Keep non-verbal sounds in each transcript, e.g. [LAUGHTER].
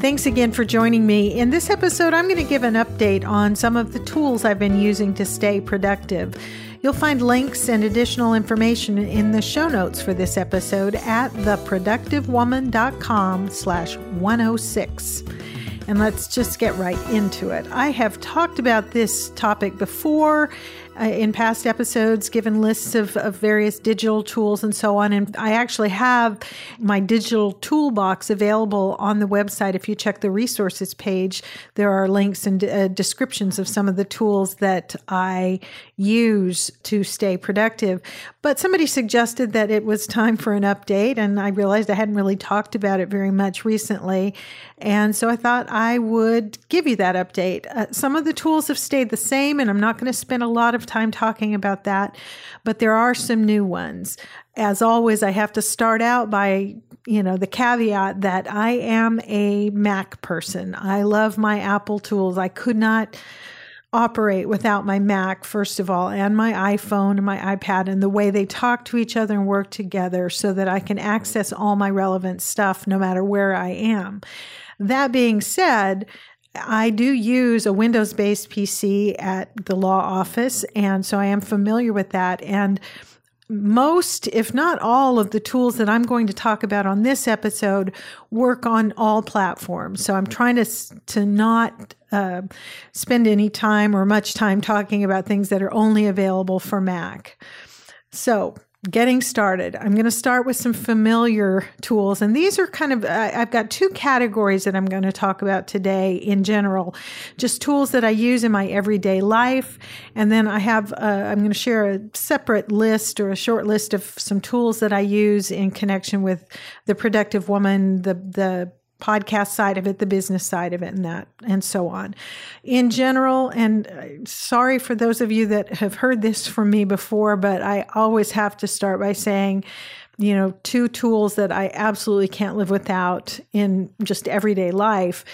Thanks again for joining me. In this episode, I'm going to give an update on some of the tools I've been using to stay productive. You'll find links and additional information in the show notes for this episode at theproductivewoman.com slash 106 and let's just get right into it. I have talked about this topic before uh, in past episodes, given lists of, of various digital tools and so on. And I actually have my digital toolbox available on the website. If you check the resources page, there are links and uh, descriptions of some of the tools that I use to stay productive. But somebody suggested that it was time for an update, and I realized I hadn't really talked about it very much recently. And so I thought I would give you that update. Uh, some of the tools have stayed the same, and I'm not going to spend a lot of time talking about that, but there are some new ones. As always, I have to start out by you know the caveat that I am a Mac person. I love my Apple tools. I could not operate without my Mac, first of all, and my iPhone and my iPad, and the way they talk to each other and work together so that I can access all my relevant stuff no matter where I am. That being said, I do use a Windows based PC at the law office, and so I am familiar with that. And most, if not all, of the tools that I'm going to talk about on this episode work on all platforms. So I'm trying to to not uh, spend any time or much time talking about things that are only available for Mac. So getting started. I'm going to start with some familiar tools. And these are kind of, I've got two categories that I'm going to talk about today in general, just tools that I use in my everyday life. And then I have, uh, I'm going to share a separate list or a short list of some tools that I use in connection with the productive woman, the, the podcast side of it, the business side of it, and that, and so on. In general, and uh, sorry for those of you that have heard this from me before, but I always have to start by saying, you know, two tools that I absolutely can't live without in just everyday life.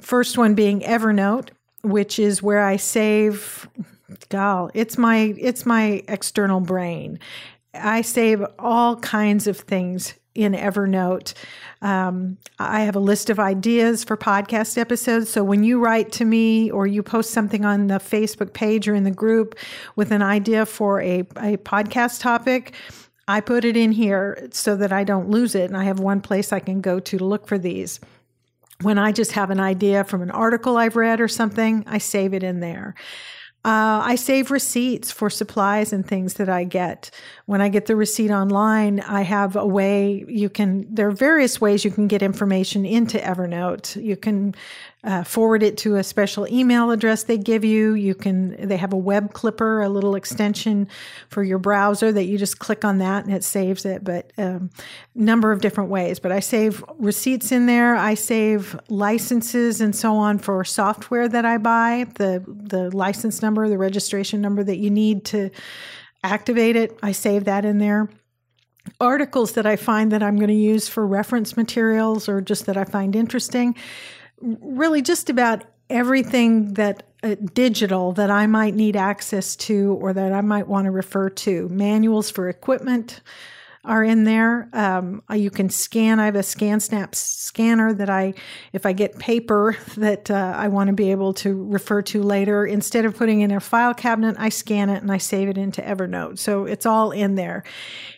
First one being Evernote, which is where I save. Gal, it's my it's my external brain. I save all kinds of things in Evernote. Um, I have a list of ideas for podcast episodes. So when you write to me or you post something on the Facebook page or in the group with an idea for a, a podcast topic, I put it in here so that I don't lose it. And I have one place I can go to to look for these. When I just have an idea from an article I've read or something, I save it in there. Uh, I save receipts for supplies and things that I get. When I get the receipt online, I have a way you can, there are various ways you can get information into Evernote. You can uh, forward it to a special email address they give you. You can, they have a web clipper, a little extension for your browser that you just click on that and it saves it. But um, number of different ways. But I save receipts in there. I save licenses and so on for software that I buy. The the license number, the registration number that you need to activate it. I save that in there articles that I find that I'm going to use for reference materials or just that I find interesting really just about everything that uh, digital that I might need access to or that I might want to refer to. Manuals for equipment are in there. Um, uh, you can scan. I have a ScanSnap scanner that I, if I get paper [LAUGHS] that uh, I want to be able to refer to later, instead of putting in a file cabinet, I scan it and I save it into Evernote. So it's all in there.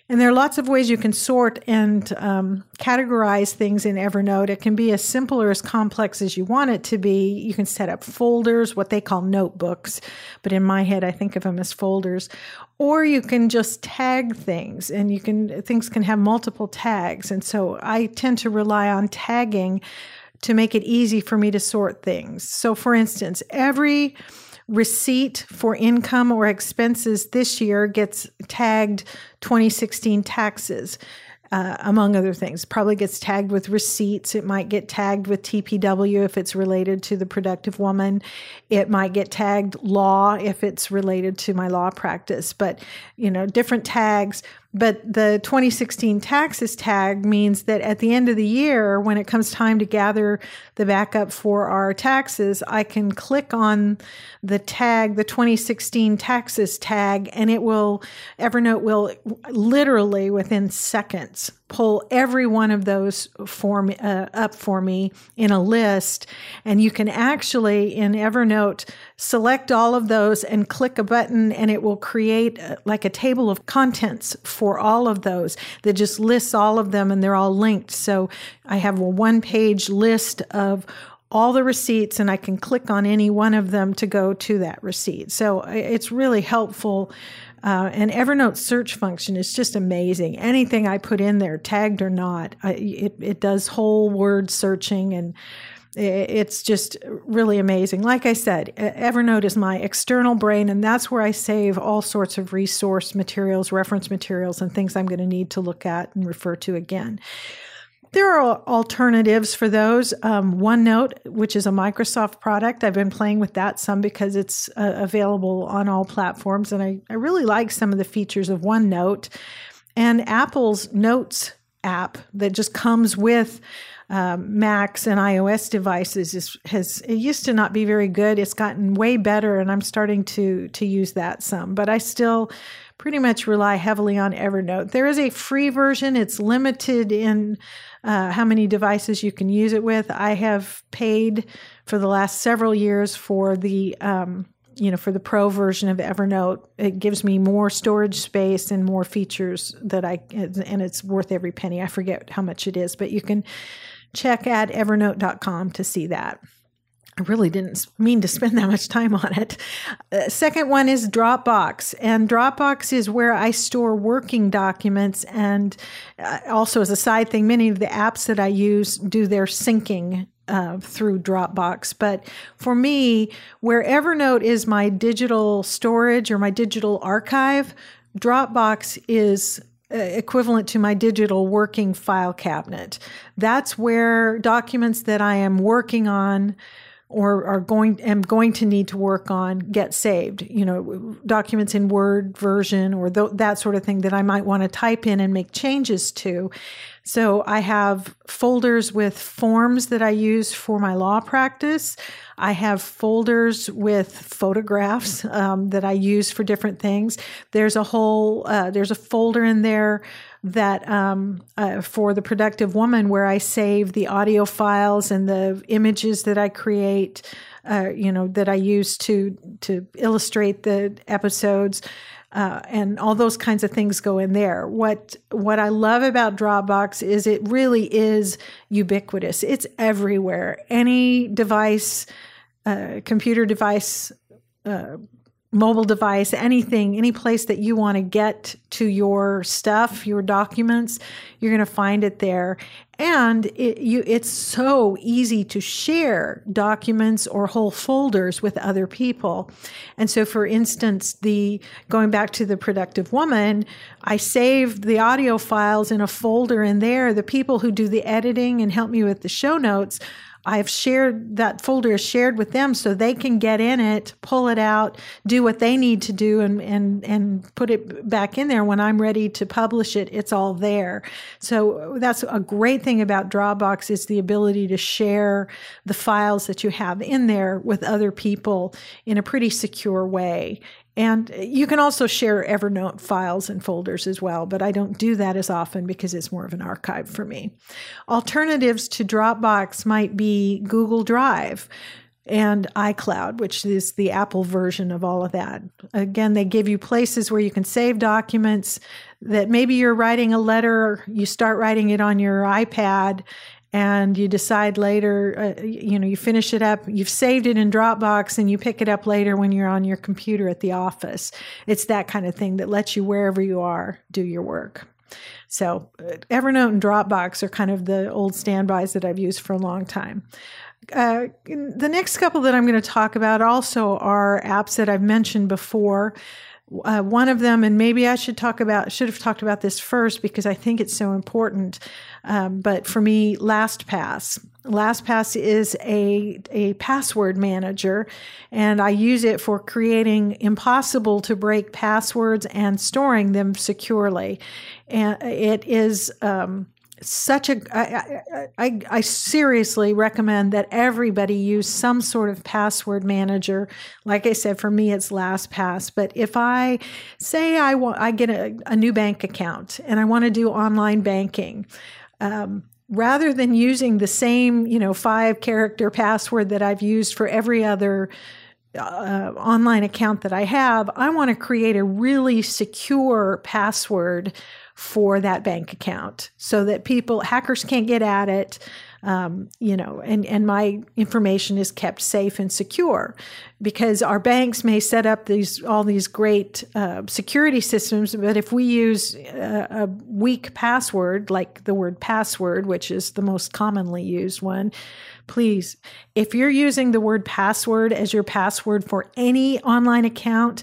And there are lots of ways you can sort and um, categorize things in Evernote. It can be as simple or as complex as you want it to be. You can set up folders, what they call notebooks, but in my head, I think of them as folders. Or you can just tag things, and you can things can have multiple tags. And so I tend to rely on tagging to make it easy for me to sort things. So, for instance, every receipt for income or expenses this year gets tagged 2016 taxes. uh, among other things. Probably gets tagged with receipts. It might get tagged with TPW if it's related to the productive woman. It might get tagged law if it's related to my law practice. But, you know, different tags but the 2016 taxes tag means that at the end of the year, when it comes time to gather the backup for our taxes, I can click on the tag, the 2016 taxes tag, and it will, Evernote will literally within seconds pull every one of those for me, uh, up for me in a list. And you can actually in Evernote select all of those and click a button, and it will create a, uh, like a table of contents for all of those that just lists all of them and they're all linked. So I have a one page list of all the receipts and I can click on any one of them to go to that receipt. So it's really helpful uh, and Evernote search function is just amazing. Anything I put in there, tagged or not, I, it, it does whole word searching and it's just really amazing. Like I said, Evernote is my external brain, and that's where I save all sorts of resource materials, reference materials, and things I'm going to need to look at and refer to again. There are alternatives for those. Um, OneNote, which is a Microsoft product, I've been playing with that some because it's uh, available on all platforms, and I, I really like some of the features of OneNote. And Apple's Notes app that just comes with um, Macs and iOS devices is, has it used to not be very good. It's gotten way better, and I'm starting to to use that some. But I still pretty much rely heavily on Evernote. There is a free version. It's limited in uh, how many devices you can use it with. I have paid for the last several years for the um, you know for the pro version of Evernote. It gives me more storage space and more features that I and it's worth every penny. I forget how much it is, but you can check at evernote.com to see that. I really didn't mean to spend that much time on it. Uh, second one is Dropbox. And Dropbox is where I store working documents. And uh, also, as a side thing, many of the apps that I use do their syncing uh, through Dropbox. But for me, where Evernote is my digital storage or my digital archive, Dropbox is uh, equivalent to my digital working file cabinet. That's where documents that I am working on or are going am going to need to work on get saved you know documents in word version or th- that sort of thing that i might want to type in and make changes to. So i have folders with forms that i use for my law practice. I have folders with photographs um, that i use for different things. There's a whole uh, there's a folder in there that um, uh, for the productive woman where I save the audio files and the images that I create, uh, you know, that I use to to illustrate the episodes. Uh, and all those kinds of things go in there. What what I love about Dropbox is it really is ubiquitous. It's everywhere. Any device, uh, computer device, uh, mobile device, anything, any place that you want to get to your stuff, your documents, you're going to find it there. And it, you, it's so easy to share documents or whole folders with other people. And so, for instance, the going back to the productive woman, I saved the audio files in a folder in there. The people who do the editing and help me with the show notes I've shared that folder is shared with them so they can get in it, pull it out, do what they need to do and and and put it back in there when I'm ready to publish it. It's all there. So that's a great thing about Dropbox is the ability to share the files that you have in there with other people in a pretty secure way. And you can also share Evernote files and folders as well, but I don't do that as often because it's more of an archive for me. Alternatives to Dropbox might be Google Drive and iCloud, which is the Apple version of all of that. Again, they give you places where you can save documents that maybe you're writing a letter, you start writing it on your iPad, and you decide later, uh, you know, you finish it up, you've saved it in Dropbox, and you pick it up later when you're on your computer at the office. It's that kind of thing that lets you, wherever you are, do your work. So, uh, Evernote and Dropbox are kind of the old standbys that I've used for a long time. Uh, the next couple that I'm going to talk about also are apps that I've mentioned before Uh, one of them, and maybe I should talk about should have talked about this first because I think it's so important. Um, but for me, LastPass. LastPass is a a password manager, and I use it for creating impossible to break passwords and storing them securely. And it is. Um, such a I, I, seriously recommend that everybody use some sort of password manager. Like i said for me it's lastpass. But if i say i want i get a, a new bank account and i want to do online banking um, rather than using the same you know five character password that i've used for every other uh, online account that I have, I want to create a really secure password for that bank account so that people hackers can't get at it um, you know and and my information is kept safe and secure because our banks may set up these all these great uh, security systems but if we use a, a weak password like the word password which is the most commonly used one please if you're using the word password as your password for any online account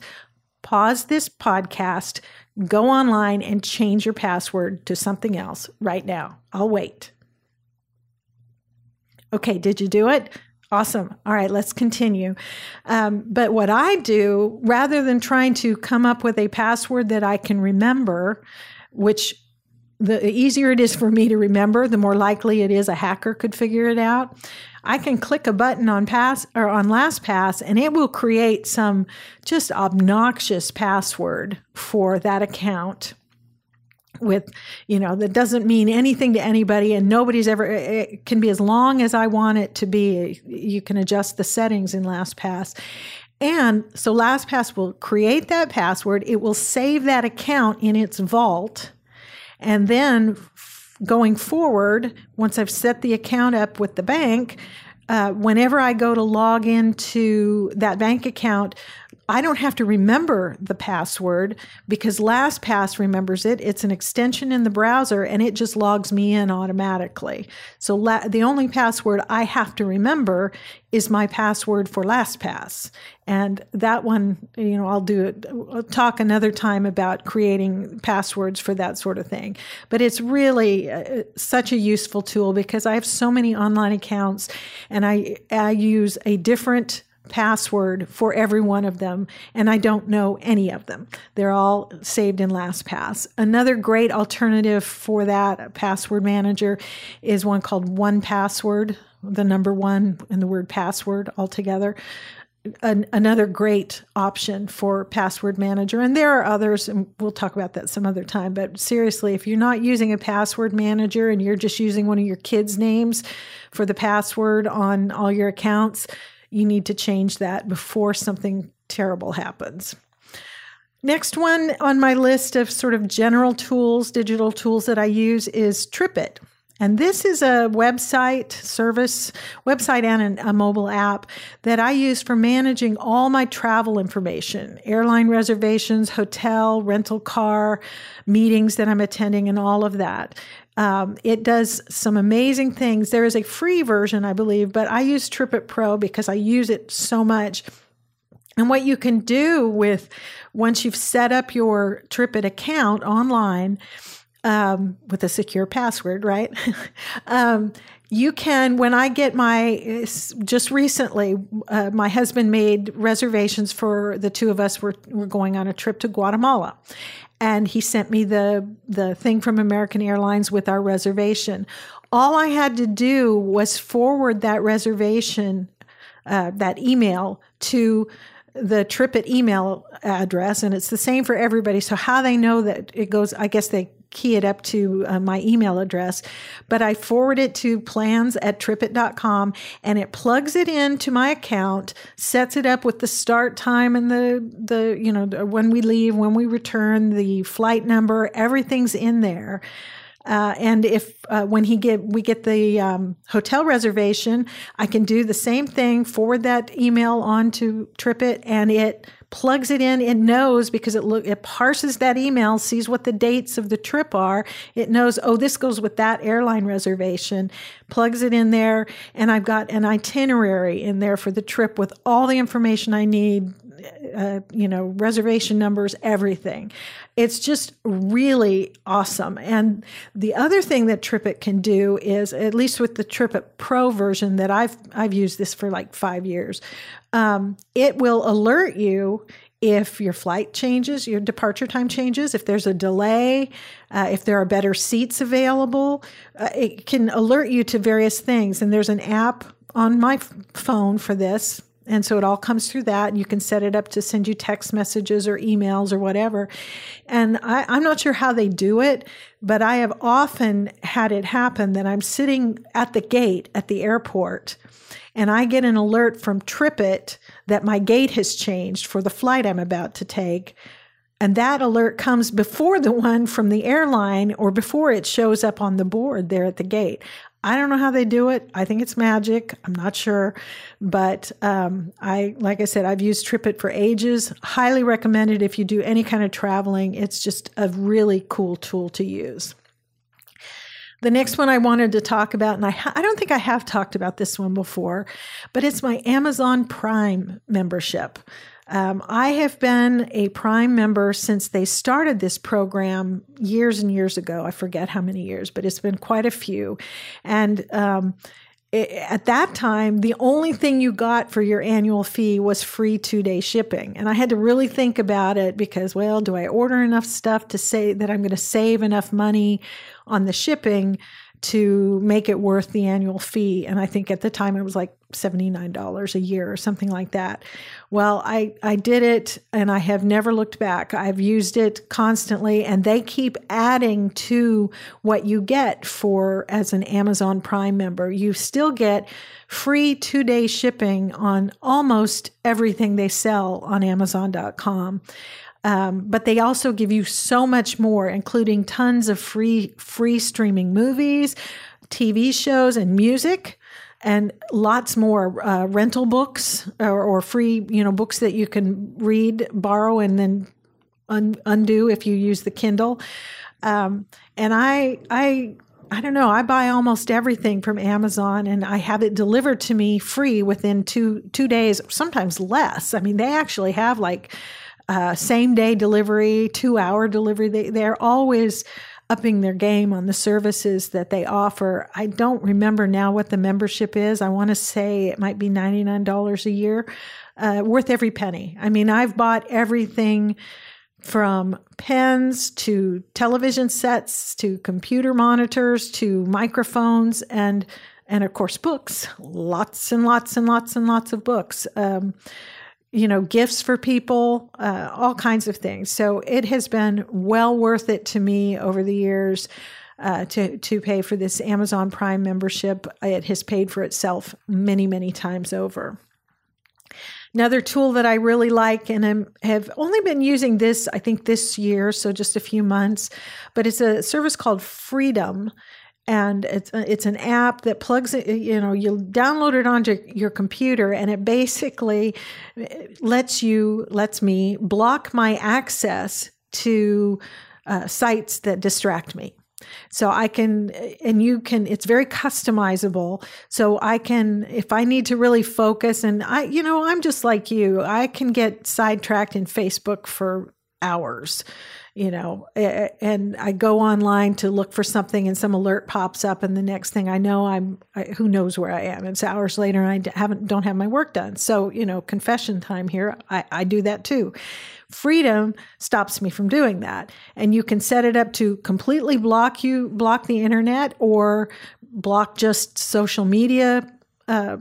pause this podcast go online and change your password to something else right now. I'll wait. Okay, did you do it? Awesome. All right, let's continue. Um, but what I do, rather than trying to come up with a password that I can remember, which the easier it is for me to remember, the more likely it is a hacker could figure it out. I can click a button on pass or on LastPass and it will create some just obnoxious password for that account with you know that doesn't mean anything to anybody and nobody's ever it can be as long as I want it to be. You can adjust the settings in LastPass. And so LastPass will create that password. It will save that account in its vault and then going forward, once I've set the account up with the bank, uh, whenever I go to log into that bank account, I don't have to remember the password because LastPass remembers it. It's an extension in the browser and it just logs me in automatically. So la- the only password I have to remember is my password for LastPass. And that one, you know, I'll do it. I'll talk another time about creating passwords for that sort of thing. But it's really uh, such a useful tool because I have so many online accounts and I, I use a different password for every one of them, and I don't know any of them. They're all saved in LastPass. Another great alternative for that password manager is one called 1Password, the number one and the word password altogether. An, another great option for password manager and there are others and we'll talk about that some other time but seriously if you're not using a password manager and you're just using one of your kids names for the password on all your accounts you need to change that before something terrible happens. Next one on my list of sort of general tools, digital tools that I use is TripIt. And this is a website service, website and a mobile app that I use for managing all my travel information, airline reservations, hotel, rental car, meetings that I'm attending, and all of that. Um, it does some amazing things. There is a free version, I believe, but I use TripIt Pro because I use it so much. And what you can do with once you've set up your TripIt account online um, with a secure password, right? [LAUGHS] um, you can, when I get my, just recently, uh, my husband made reservations for the two of us. We're, we're going on a trip to Guatemala and he sent me the the thing from American Airlines with our reservation. All I had to do was forward that reservation, uh, that email to the trip TripIt email address, and it's the same for everybody. So how they know that it goes, I guess they key it up to uh, my email address, but I forward it to plans at tripit.com and it plugs it into my account, sets it up with the start time and the, the, you know, when we leave, when we return, the flight number, everything's in there. Uh, and if uh, when he get we get the um, hotel reservation, I can do the same thing. Forward that email on to TripIt, and it plugs it in. It knows because it look it parses that email, sees what the dates of the trip are. It knows, oh, this goes with that airline reservation. Plugs it in there, and I've got an itinerary in there for the trip with all the information I need uh, you know, reservation numbers, everything. It's just really awesome. And the other thing that TripIt can do is, at least with the TripIt Pro version that I've I've used this for like five years, um, it will alert you if your flight changes, your departure time changes, if there's a delay, uh, if there are better seats available, uh, it can alert you to various things. And there's an app on my phone for this. And so it all comes through that. And you can set it up to send you text messages or emails or whatever. And I, I'm not sure how they do it, but I have often had it happen that I'm sitting at the gate at the airport and I get an alert from TripIt that my gate has changed for the flight I'm about to take. And that alert comes before the one from the airline or before it shows up on the board there at the gate. I don't know how they do it. I think it's magic. I'm not sure, but um, I, like I said, I've used TripIt for ages. Highly recommended if you do any kind of traveling. It's just a really cool tool to use. The next one I wanted to talk about, and I, I don't think I have talked about this one before, but it's my Amazon Prime membership. Um, I have been a Prime member since they started this program years and years ago. I forget how many years, but it's been quite a few. And um, it, at that time, the only thing you got for your annual fee was free two day shipping. And I had to really think about it because, well, do I order enough stuff to say that I'm going to save enough money on the shipping to make it worth the annual fee. And I think at the time it was like $79 a year or something like that. Well, I, I did it and I have never looked back. I've used it constantly and they keep adding to what you get for as an Amazon Prime member. You still get free two day shipping on almost everything they sell on Amazon.com. Um, but they also give you so much more, including tons of free free streaming movies, TV shows, and music, and lots more uh, rental books or, or, free you know books that you can read, borrow, and then un- undo if you use the Kindle. Um, and I I I don't know. I buy almost everything from Amazon and I have it delivered to me free within two two days, sometimes less. I mean, they actually have like uh, same day delivery, two hour delivery. They, they're always upping their game on the services that they offer. I don't remember now what the membership is. I want to say it might be $99 a year, uh, worth every penny. I mean, I've bought everything from pens to television sets to computer monitors to microphones and and of course books lots and lots and lots and lots of books um, you know, gifts for people, uh, all kinds of things. So it has been well worth it to me over the years uh, to to pay for this Amazon Prime membership. It has paid for itself many many times over. Another tool that I really like, and I have only been using this, I think, this year, so just a few months, but it's a service called Freedom and it's it's an app that plugs it you know you download it onto your computer and it basically uh, lets you lets me block my access to uh, sites that distract me. So i can and you can it's very customizable. So i can if i need to really focus and i you know i'm just like you. I can get sidetracked in facebook for hours you know, and I go online to look for something and some alert pops up and the next thing I know I'm I, who knows where I am. It's hours later and I haven't don't have my work done. So, you know, confession time here. I, I do that too. Freedom stops me from doing that. And you can set it up to completely block you block the internet or block just social media uh,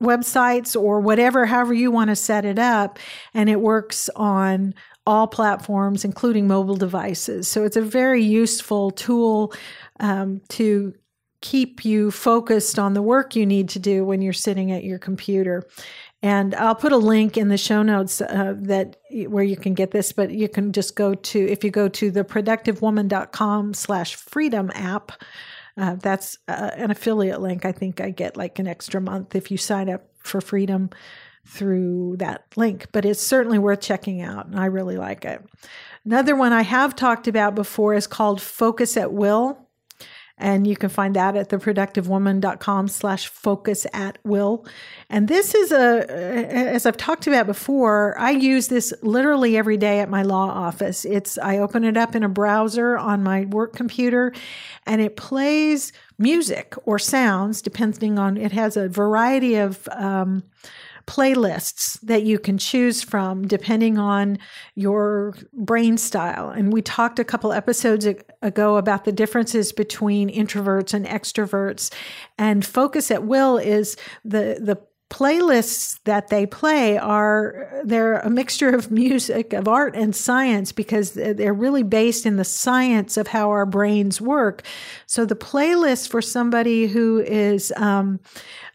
websites or whatever, however you want to set it up. And it works on all platforms, including mobile devices. So it's a very useful tool um, to keep you focused on the work you need to do when you're sitting at your computer. And I'll put a link in the show notes uh, that where you can get this, but you can just go to if you go to theproductivewoman.com slash freedom app. Uh, that's uh, an affiliate link. I think I get like an extra month if you sign up for freedom through that link, but it's certainly worth checking out. And I really like it. Another one I have talked about before is called Focus at Will. and you can find that at theproductivewoman.com slash focus at will. And this is a, as I've talked about before, I use this literally every day at my law office. It's, I open it up in a browser on my work computer and it plays music or sounds depending on, it has a variety of, um, playlists that you can choose from depending on your brain style. And we talked a couple episodes ago about the differences between introverts and extroverts. And Focus at Will is the the playlists that they play are they're a mixture of music of art and science because they're really based in the science of how our brains work so the playlist for somebody who is um,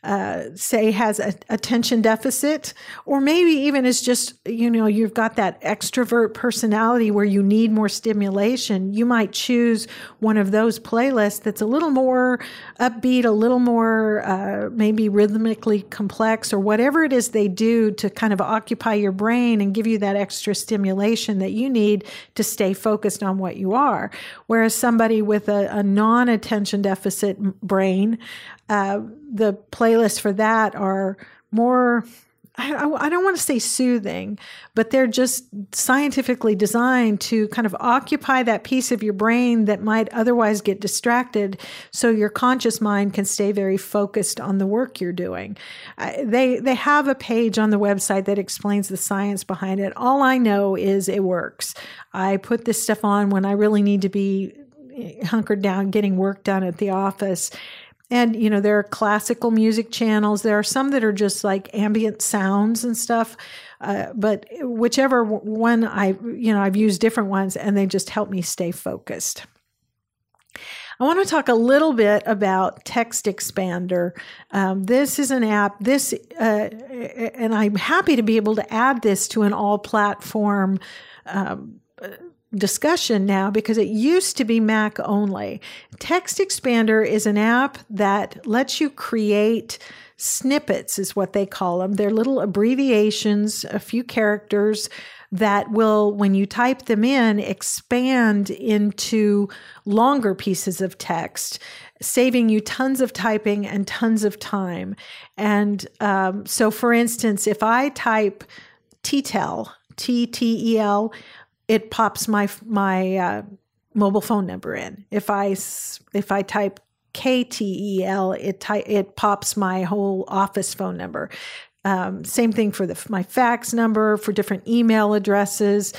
uh, say has a attention deficit, or maybe even is just, you know, you've got that extrovert personality where you need more stimulation, you might choose one of those playlists that's a little more upbeat, a little more uh, maybe rhythmically complex, or whatever it is they do to kind of occupy your brain and give you that extra stimulation that you need to stay focused on what you are. Whereas somebody with a, a non attention deficit brain, uh, the playlists for that are more I, don't want to say soothing, but they're just scientifically designed to kind of occupy that piece of your brain that might otherwise get distracted so your conscious mind can stay very focused on the work you're doing. they, they have a page on the website that explains the science behind it. All I know is it works. I put this stuff on when I really need to be hunkered down getting work done at the office and, you know, there are classical music channels. There are some that are just like ambient sounds and stuff. Uh, but whichever one I, you know, I've used different ones and they just help me stay focused. I want to talk a little bit about Text Expander. Um, this is an app. This, uh, and I'm happy to be able to add this to an all platform um, discussion now because it used to be Mac only. Text Expander is an app that lets you create snippets, is what they call them. They're little abbreviations, a few characters that will, when you type them in, expand into longer pieces of text, saving you tons of typing and tons of time. And um, so, for instance, if I type TTEL, T T E L, it pops my my uh, mobile phone number in. If I if I type KTEL, it ty- it pops my whole office phone number. Um, same thing for the my fax number, for different email addresses,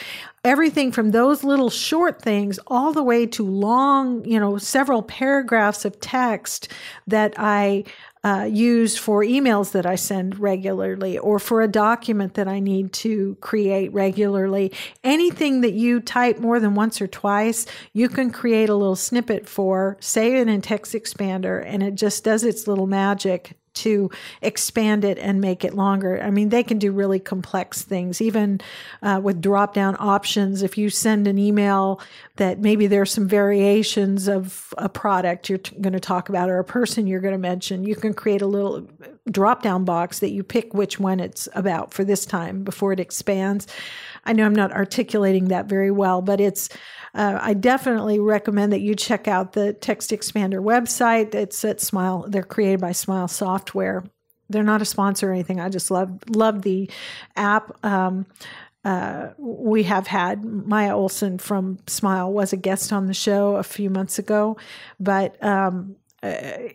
everything from those little short things all the way to long, you know, several paragraphs of text that I uh, use for emails that I send regularly or for a document that I need to create regularly. Anything that you type more than once or twice, you can create a little snippet for, save it in Text Expander, and it just does its little magic to expand it and make it longer. I mean, they can do really complex things, even uh, with drop down options. If you send an email that maybe there's some variations of a product you're t- going to talk about or a person you're going to mention, you can create a little drop down box that you pick which one it's about for this time before it expands. I know I'm not articulating that very well, but it's uh, I definitely recommend that you check out the Text Expander website. It's at Smile. They're created by Smile Software. They're not a sponsor or anything. I just love love the app. Um, uh, we have had Maya Olson from Smile was a guest on the show a few months ago, but um, uh,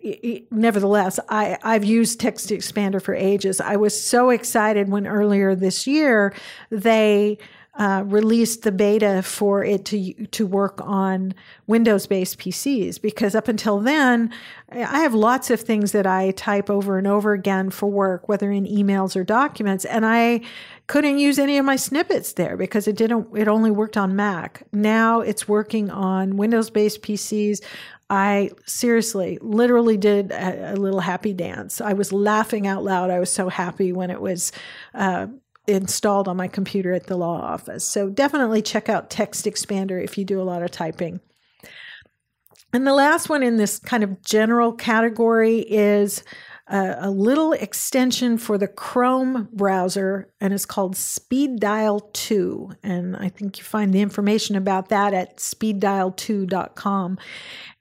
nevertheless, I, I've used Text Expander for ages. I was so excited when earlier this year they uh, released the beta for it to to work on Windows based PCs because up until then, I have lots of things that I type over and over again for work, whether in emails or documents, and I couldn't use any of my snippets there because it didn't. It only worked on Mac. Now it's working on Windows based PCs. I seriously, literally did a, a, little happy dance. I was laughing out loud. I was so happy when it was uh, installed on my computer at the law office. So definitely check out Text Expander if you do a lot of typing. And the last one in this kind of general category is a, a little extension for the Chrome browser, and it's called Speed Dial 2. And I think you find the information about that at speeddial2.com.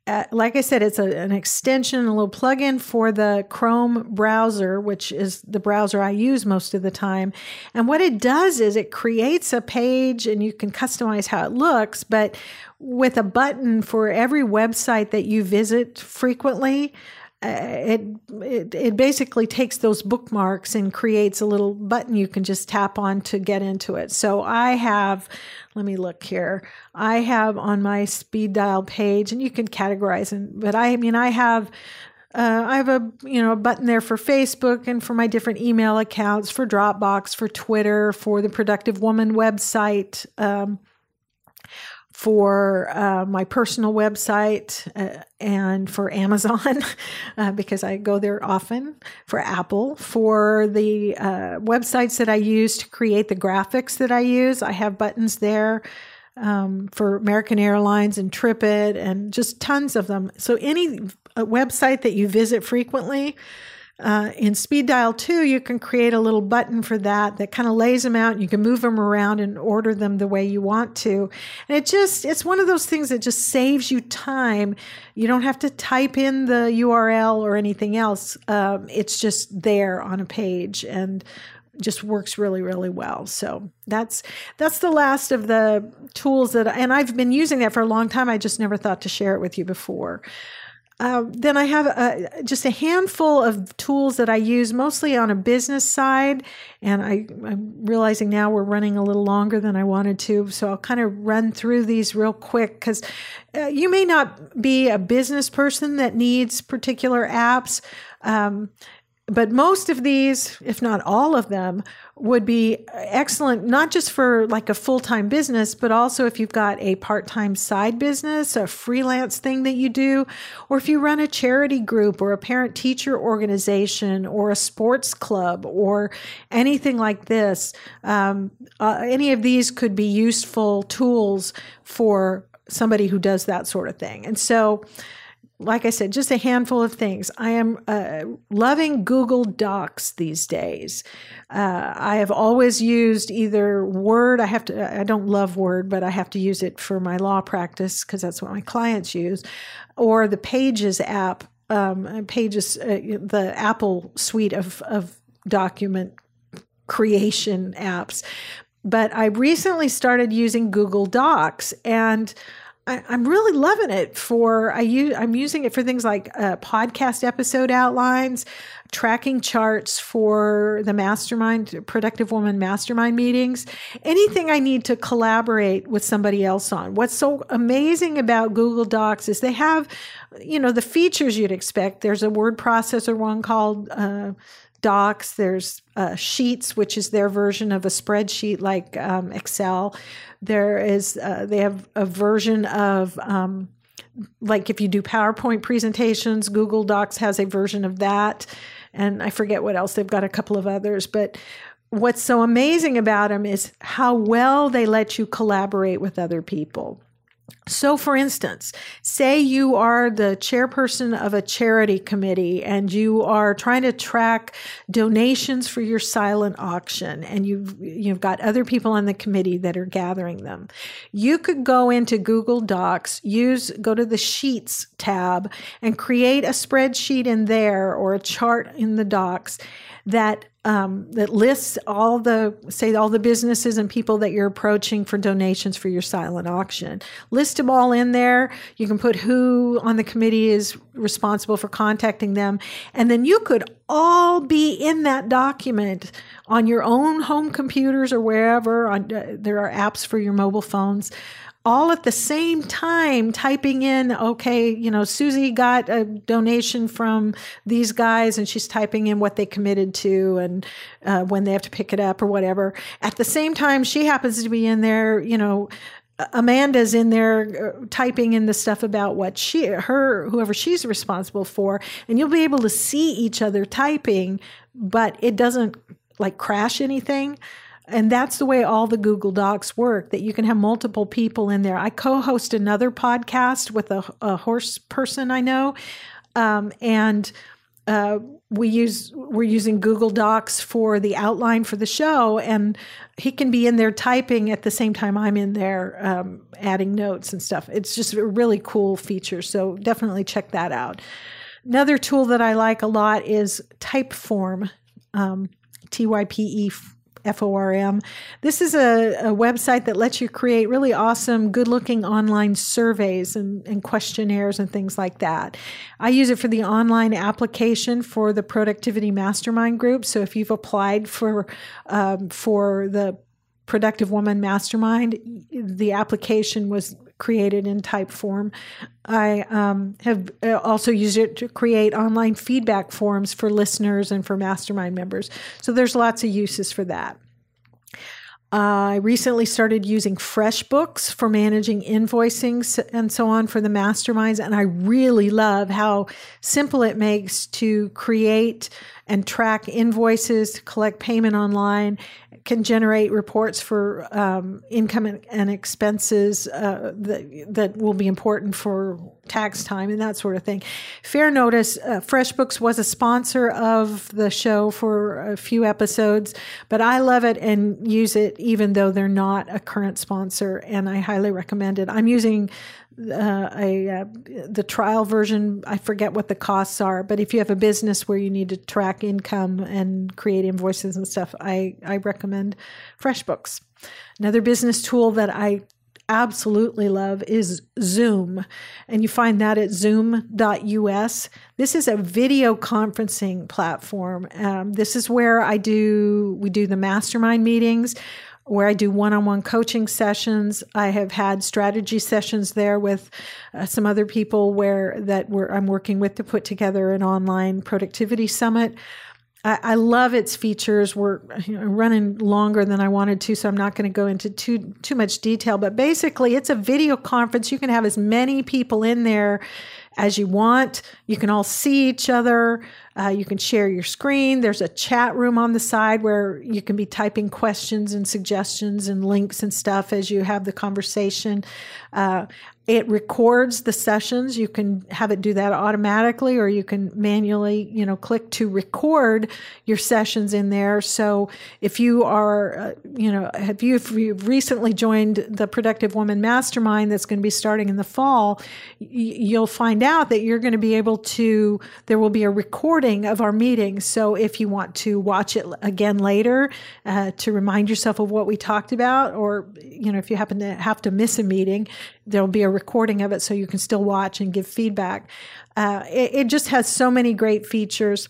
uh, like I said, it's a, an extension, a little plugin for the Chrome browser, which is the browser I use most of the time. And what it does is it creates a page and you can customize how it looks, but with a button for every website that you visit frequently, it, it, it basically takes those bookmarks and creates a little button you can just tap on to get into it. So I have, let me look here. I have on my speed dial page, and you can categorize, and but I, I mean I have. Uh, I have a you know a button there for Facebook and for my different email accounts, for Dropbox, for Twitter, for the Productive Woman website. Um, for uh, my personal website uh, and for Amazon [LAUGHS] uh, because I go there often, for Apple, for the uh, websites that I use to create the graphics that I use. I have buttons there um, for American Airlines and TripIt and just tons of them. So, any uh, website that you visit frequently, uh, in Speed Dial 2, you can create a little button for that that kind of lays them out you can move them around and order them the way you want to. And it just, it's one of those things that just saves you time. You don't have to type in the URL or anything else. Um, it's just there on a page and just works really really well so that's that's the last of the tools that and i've been using that for a long time i just never thought to share it with you before uh, then I have a, just a handful of tools that I use mostly on a business side. And I, am realizing now we're running a little longer than I wanted to. So I'll kind of run through these real quick because uh, you may not be a business person that needs particular apps. Um, but most of these, if not all of them, would be excellent, not just for like a full time business, but also if you've got a part time side business, a freelance thing that you do, or if you run a charity group or a parent teacher organization or a sports club or anything like this. Um, uh, any of these could be useful tools for somebody who does that sort of thing. And so, like I said, just a handful of things. I am uh, loving Google Docs these days. Uh, I have always used either Word. I have to. I don't love Word, but I have to use it for my law practice because that's what my clients use, or the Pages app. Um, Pages, uh, the Apple suite of of document creation apps. But I recently started using Google Docs and I, am really loving it for I use I'm using it for things like uh, podcast episode outlines, tracking charts for the mastermind productive woman mastermind meetings, anything I need to collaborate with somebody else on. What's so amazing about Google Docs is they have, you know, the features you'd expect. There's a word processor one called. Uh, Docs, there's uh, Sheets, which is their version of a spreadsheet like um, Excel. There is, uh, they have a version of, um, like if you do PowerPoint presentations, Google Docs has a version of that. And I forget what else, they've got a couple of others. But what's so amazing about them is how well they let you collaborate with other people. So, for instance, say you are the chairperson of a charity committee and you are trying to track donations for your silent auction, and you've you've got other people on the committee that are gathering them. You could go into Google Docs, use go to the Sheets tab, and create a spreadsheet in there or a chart in the Docs that um, that lists all the say all the businesses and people that you're approaching for donations for your silent auction. List them all in there. You can put who on the committee is responsible for contacting them, and then you could all be in that document on your own home computers or wherever. On, uh, there are apps for your mobile phones all at the same time typing in, okay, you know, Susie got a donation from these guys and she's typing in what they committed to and uh, when they have to pick it up or whatever. At the same time, she happens to be in there, you know, Amanda's in there uh, typing in the stuff about what she, her, whoever she's responsible for, and you'll be able to see each other typing, but it doesn't like crash anything. And that's the way all the Google Docs work, that you can have multiple people in there. I co host another podcast with a, a horse person I know. Um, and uh, we use we're using Google Docs for the outline for the show, and he can be in there typing at the same time I'm in there um, adding notes and stuff. It's just a really cool feature, so definitely check that out. Another tool that I like a lot is Typeform, um, T Y P E FORM. This is a, a, website that lets you create really awesome, good looking online surveys and, and, questionnaires and things like that. I use it for the online application for the Productivity Mastermind group. So if you've applied for, um, for the Productive Woman Mastermind, the application was created in Typeform. I um, have uh, also used it to create online feedback forms for listeners and for mastermind members. So there's lots of uses for that. I recently started using FreshBooks for managing invoicing and so on for the masterminds. And I really love how simple it makes to create and track invoices, collect payment online, can generate reports for um, income and expenses uh, that, that will be important for tax time and that sort of thing. Fair notice, uh, FreshBooks was a sponsor of the show for a few episodes, but I love it and use it even though they're not a current sponsor, and I highly recommend it. I'm using uh, a uh, the trial version. I forget what the costs are, but if you have a business where you need to track income and create invoices and stuff, I I recommend FreshBooks. Another business tool that I absolutely love is Zoom. And you find that at zoom.us. This is a video conferencing platform. Um, this is where I do, we do the mastermind meetings where I do one-on-one coaching sessions. I have had strategy sessions there with uh, some other people where that I'm working with to put together an online productivity summit. I, I love its features. We're you know, running longer than I wanted to, so I'm not going to go into too too much detail. But basically, it's a video conference. You can have as many people in there as you want. You can all see each other. Uh, you can share your screen. There's a chat room on the side where you can be typing questions and suggestions and links and stuff as you have the conversation. Uh, it records the sessions. You can have it do that automatically, or you can manually, you know, click to record your sessions in there. So if you are, uh, you know, have you, if you've recently joined the Productive Woman Mastermind that's going to be starting in the fall, y- you'll find out that you're going to be able to, there will be a recording of our meeting So if you want to watch it again later uh, to remind yourself of what we talked about, or, you know, if you happen to have to miss a meeting, there'll be a recording of it so you can still watch and give feedback. Uh, it, it just has so many great features.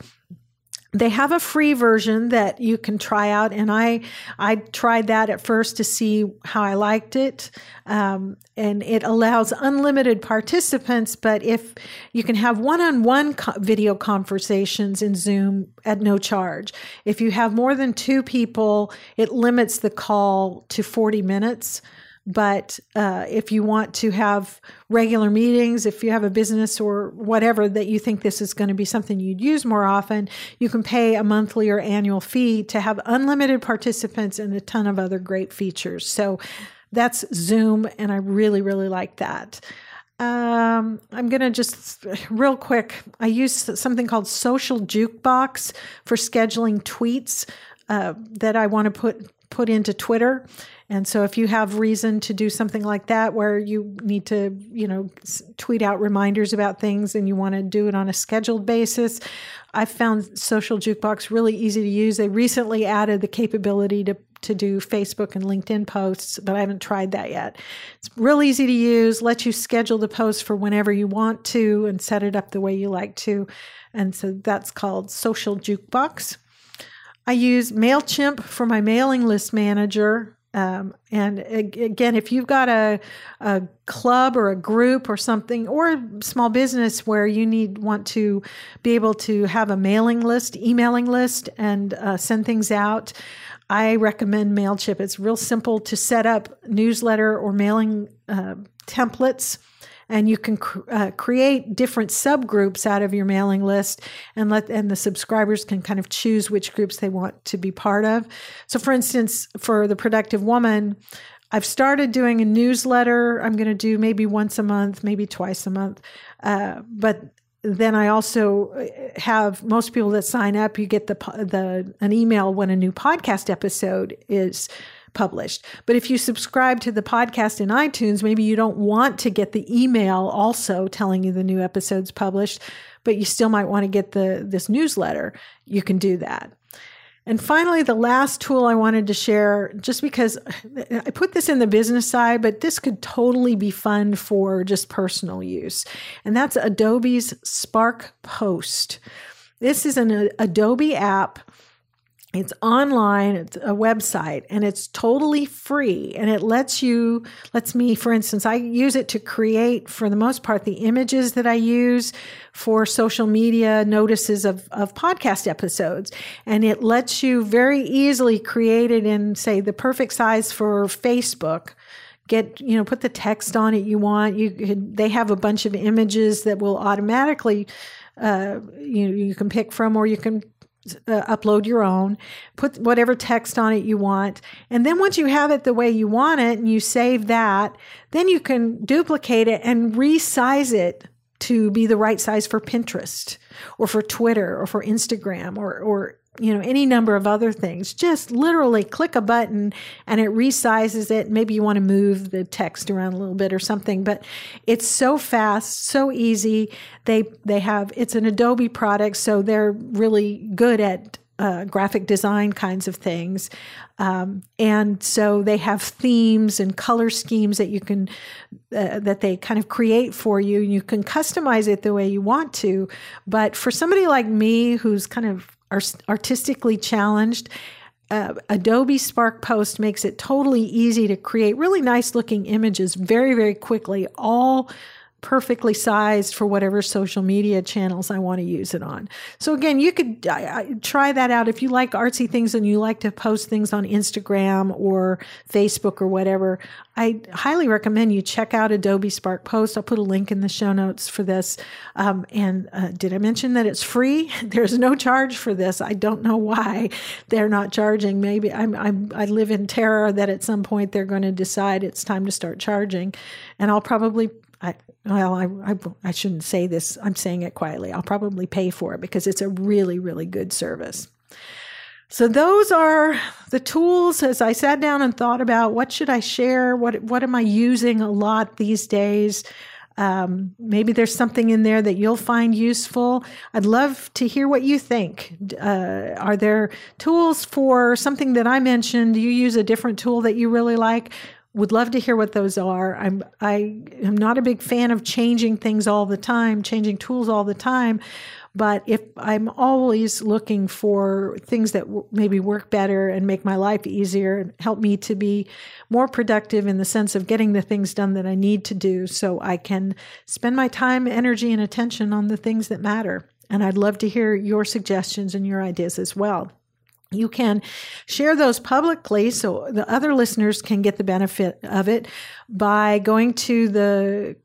They have a free version that you can try out and i i tried that at first to see how i liked it. Um, and it allows unlimited participants but if you can have one-on-one co- video conversations in zoom at no charge. If you have more than two people it limits the call to 40 minutes but uh, if you want to have regular meetings, if you have a business or whatever that you think this is going to be something you'd use more often, you can pay a monthly or annual fee to have unlimited participants and a ton of other great features. So that's Zoom, and I really, really like that. Um, I'm going to just real quick. I use something called Social Jukebox for scheduling tweets uh, that I want to put put into Twitter. And so if you have reason to do something like that where you need to, you know, tweet out reminders about things and you want to do it on a scheduled basis, I found Social Jukebox really easy to use. They recently added the capability to to do Facebook and LinkedIn posts, but I haven't tried that yet. It's real easy to use, lets you schedule the post for whenever you want to and set it up the way you like to. And so that's called Social Jukebox. I use MailChimp for my mailing list manager um, and again, if you've got a, a club or a group or something, or a small business where you need want to be able to have a mailing list, emailing list, and uh, send things out, I recommend Mailchimp. It's real simple to set up newsletter or mailing uh, templates and you can cr- uh, create different subgroups out of your mailing list and let and the subscribers can kind of choose which groups they want to be part of so for instance for the productive woman I've started doing a newsletter. I'm going to do maybe once a month, maybe twice a month. Uh, but then I also uh, have most people that sign up. You get the the an email when a new podcast episode is published. But if you subscribe to the podcast in iTunes, maybe you don't want to get the email also telling you the new episode's published, but you still might want to get the this newsletter. You can do that. And finally, the last tool I wanted to share, just because I put this in the business side, but this could totally be fun for just personal use. And that's Adobe's Spark Post. This is an uh, Adobe app it's online, it's a website, and it's totally free. And it lets you, lets me, for instance, I use it to create, for the most part, the images that I use for social media notices of, of podcast episodes. And it lets you very easily create it in, say, the perfect size for Facebook get you know put the text on it you want you they have a bunch of images that will automatically uh, you you can pick from or you can uh, upload your own, put whatever text on it you want. And then once you have it the way you want it and you save that, then you can duplicate it and resize it to be the right size for Pinterest or for Twitter or for Instagram or, or you know, any number of other things. Just literally click a button and it resizes it. Maybe you want to move the text around a little bit or something, but it's so fast, so easy. They they have it's an Adobe product, so they're really good at uh, graphic design kinds of things. Um, and so they have themes and color schemes that you can, uh, that they kind of create for you. You can customize it the way you want to. But for somebody like me who's kind of artistically challenged, uh, Adobe Spark Post makes it totally easy to create really nice looking images very, very quickly, all perfectly sized for whatever social media channels I want to use it on. So again, you could I, I, try that out if you like artsy things and you like to post things on Instagram or Facebook or whatever. I highly recommend you check out Adobe Spark Post. I'll put a link in the show notes for this. Um, and uh, did I mention that it's free? [LAUGHS] There's no charge for this. I don't know why they're not charging. Maybe I'm, I'm I live in terror that at some point they're going to decide it's time to start charging, and I'll probably I, well, I, I, I shouldn't say this. I'm saying it quietly. I'll probably pay for it because it's a really, really good service. So those are the tools as I sat down and thought about what should I share? What, what am I using a lot these days? Um, maybe there's something in there that you'll find useful. I'd love to hear what you think. Uh, are there tools for something that I mentioned? Do you use a different tool that you really like? Would love to hear what those are. I'm I am not a big fan of changing things all the time, changing tools all the time, but if I'm always looking for things that w- maybe work better and make my life easier and help me to be more productive in the sense of getting the things done that I need to do so I can spend my time, energy and attention on the things that matter. And I'd love to hear your suggestions and your ideas as well you can share those publicly so the other listeners can get the benefit of it by going to the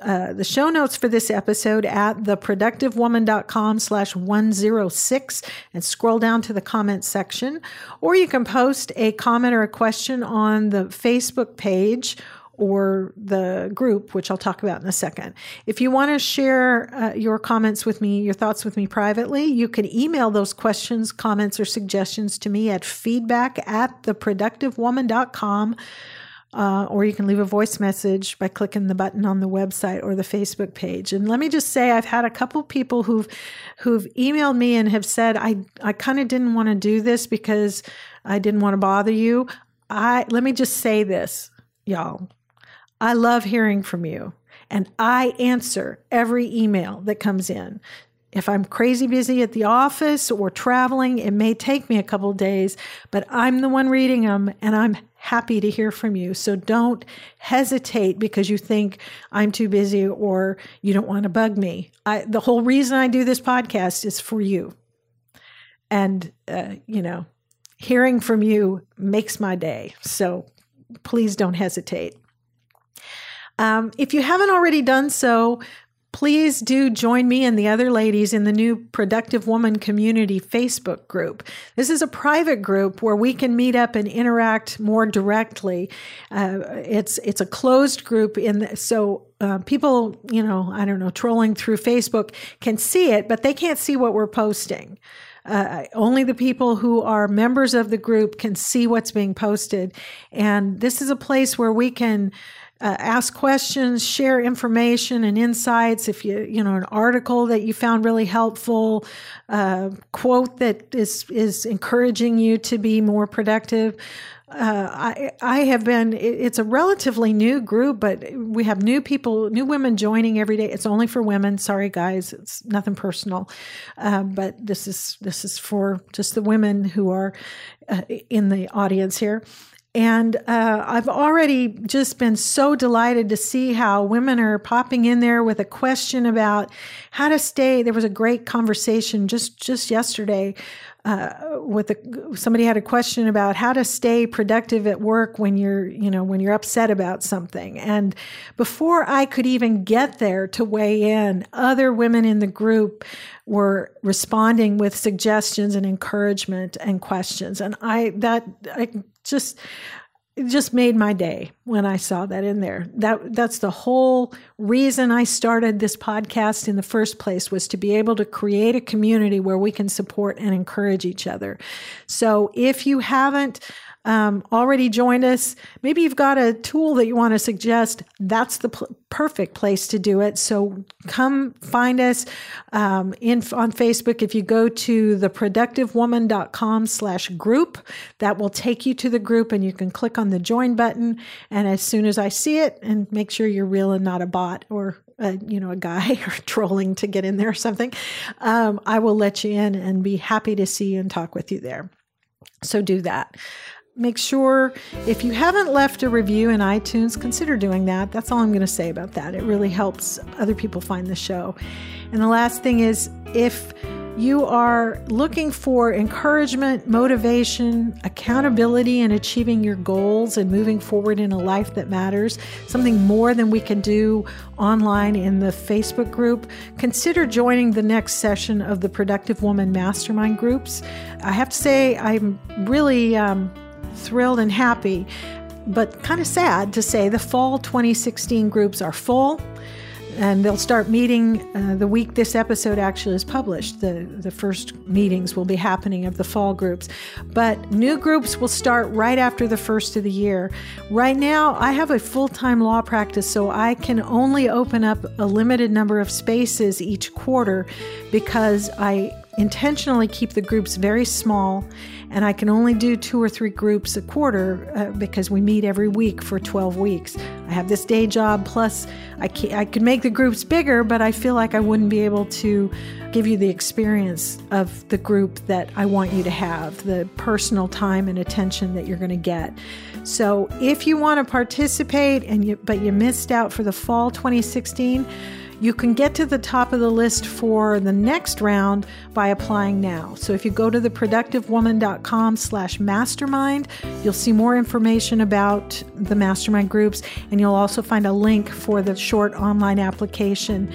uh, the show notes for this episode at theproductivewoman.com slash 106 and scroll down to the comments section. Or you can post a comment or a question on the Facebook page or the group, which I'll talk about in a second. If you want to share uh, your comments with me, your thoughts with me privately, you can email those questions, comments, or suggestions to me at feedback at theproductivewoman.com. Uh, or you can leave a voice message by clicking the button on the website or the Facebook page. And let me just say, I've had a couple people who've who've emailed me and have said, I I kind of didn't want to do this because I didn't want to bother you. I let me just say this, y'all. I love hearing from you, and I answer every email that comes in. If I'm crazy busy at the office or traveling, it may take me a couple days, but I'm the one reading them and I'm happy to hear from you. So don't hesitate because you think I'm too busy or you don't want to bug me. I, the whole reason I do this podcast is for you. And, uh, you know, hearing from you makes my day. So please don't hesitate. Um, if you haven't already done so, please do join me and the other ladies in the new Productive Woman Community Facebook group. This is a private group where we can meet up and interact more directly. Uh, it's it's a closed group in the, so uh, people, you know, I don't know, trolling through Facebook can see it, but they can't see what we're posting. Uh, only the people who are members of the group can see what's being posted. And this is a place where we can uh, ask questions, share information and insights. If you, you know, an article that you found really helpful, uh, quote that is is encouraging you to be more productive. Uh, I I have been. It's a relatively new group, but we have new people, new women joining every day. It's only for women. Sorry, guys, it's nothing personal, uh, but this is this is for just the women who are uh, in the audience here. And uh, I've already just been so delighted to see how women are popping in there with a question about how to stay. There was a great conversation just just yesterday uh, with a, somebody had a question about how to stay productive at work when you're you know when you're upset about something. And before I could even get there to weigh in, other women in the group were responding with suggestions and encouragement and questions. And I that I just it just made my day when I saw that in there. That that's the whole reason I started this podcast in the first place was to be able to create a community where we can support and encourage each other. So if you haven't um, already joined us, maybe you've got a tool that you want to suggest, that's the pl- perfect place to do it. So come find us um, in on Facebook. If you go to theproductivewoman.com slash group, that will take you to the group and you can click on the join button. And as soon as I see it, and make sure you're real and not a bot or a, you know, a guy [LAUGHS] or trolling to get in there or something, um, I will let you in and be happy to see you and talk with you there. So do that make sure if you haven't left a review in iTunes, consider doing that. That's all I'm going to say about that. It really helps other people find the show. And the last thing is if you are looking for encouragement, motivation, accountability in achieving your goals and moving forward in a life that matters, something more than we can do online in the Facebook group, consider joining the next session of the Productive Woman Mastermind groups. I have to say, I'm really. Um, thrilled and happy, but kind of sad to say the fall 2016 groups are full and they'll start meeting uh, the week this episode actually is published. The, the first meetings will be happening of the fall groups. But new groups will start right after the first of the year. Right now, I have a full time law practice, so I can only open up a limited number of spaces each quarter because I intentionally keep the groups very small and I can only do two or three groups a quarter uh, because we meet every week for 12 weeks. I have this day job, plus I, can, I could make the groups bigger, but I feel like I wouldn't be able to give you the experience of the group that I want you to have, the personal time and attention that you're going to get. So if you want to participate and you, but you missed out for the fall 2016, you can get to the top of the list for the next round by applying now. So if you go to theproductivewoman.com slash mastermind, you'll see more information about the mastermind groups, and you'll also find a link for the short online application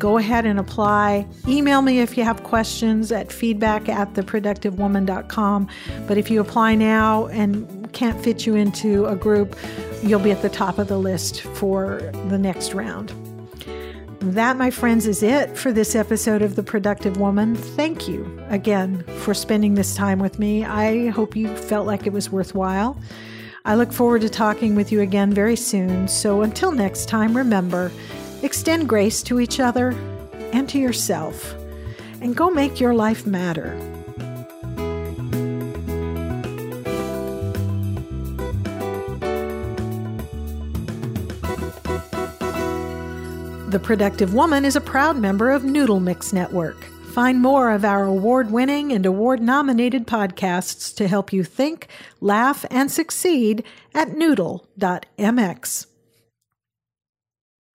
go ahead and apply. Email me if you have questions at feedback at theproductivewoman.com. But if you apply now and can't fit you into a group, you'll be at the top of the list for the next round. That, my friends, is it for this episode of The Productive Woman. Thank you again for spending this time with me. I hope you felt like it was worthwhile. I look forward to talking with you again very soon. So until next time, remember extend grace to each other and to yourself, and go make your life matter. The Productive Woman is a proud member of Noodle Mix Network. Find more of our award winning and award nominated podcasts to help you think, laugh, and succeed at noodle.mx.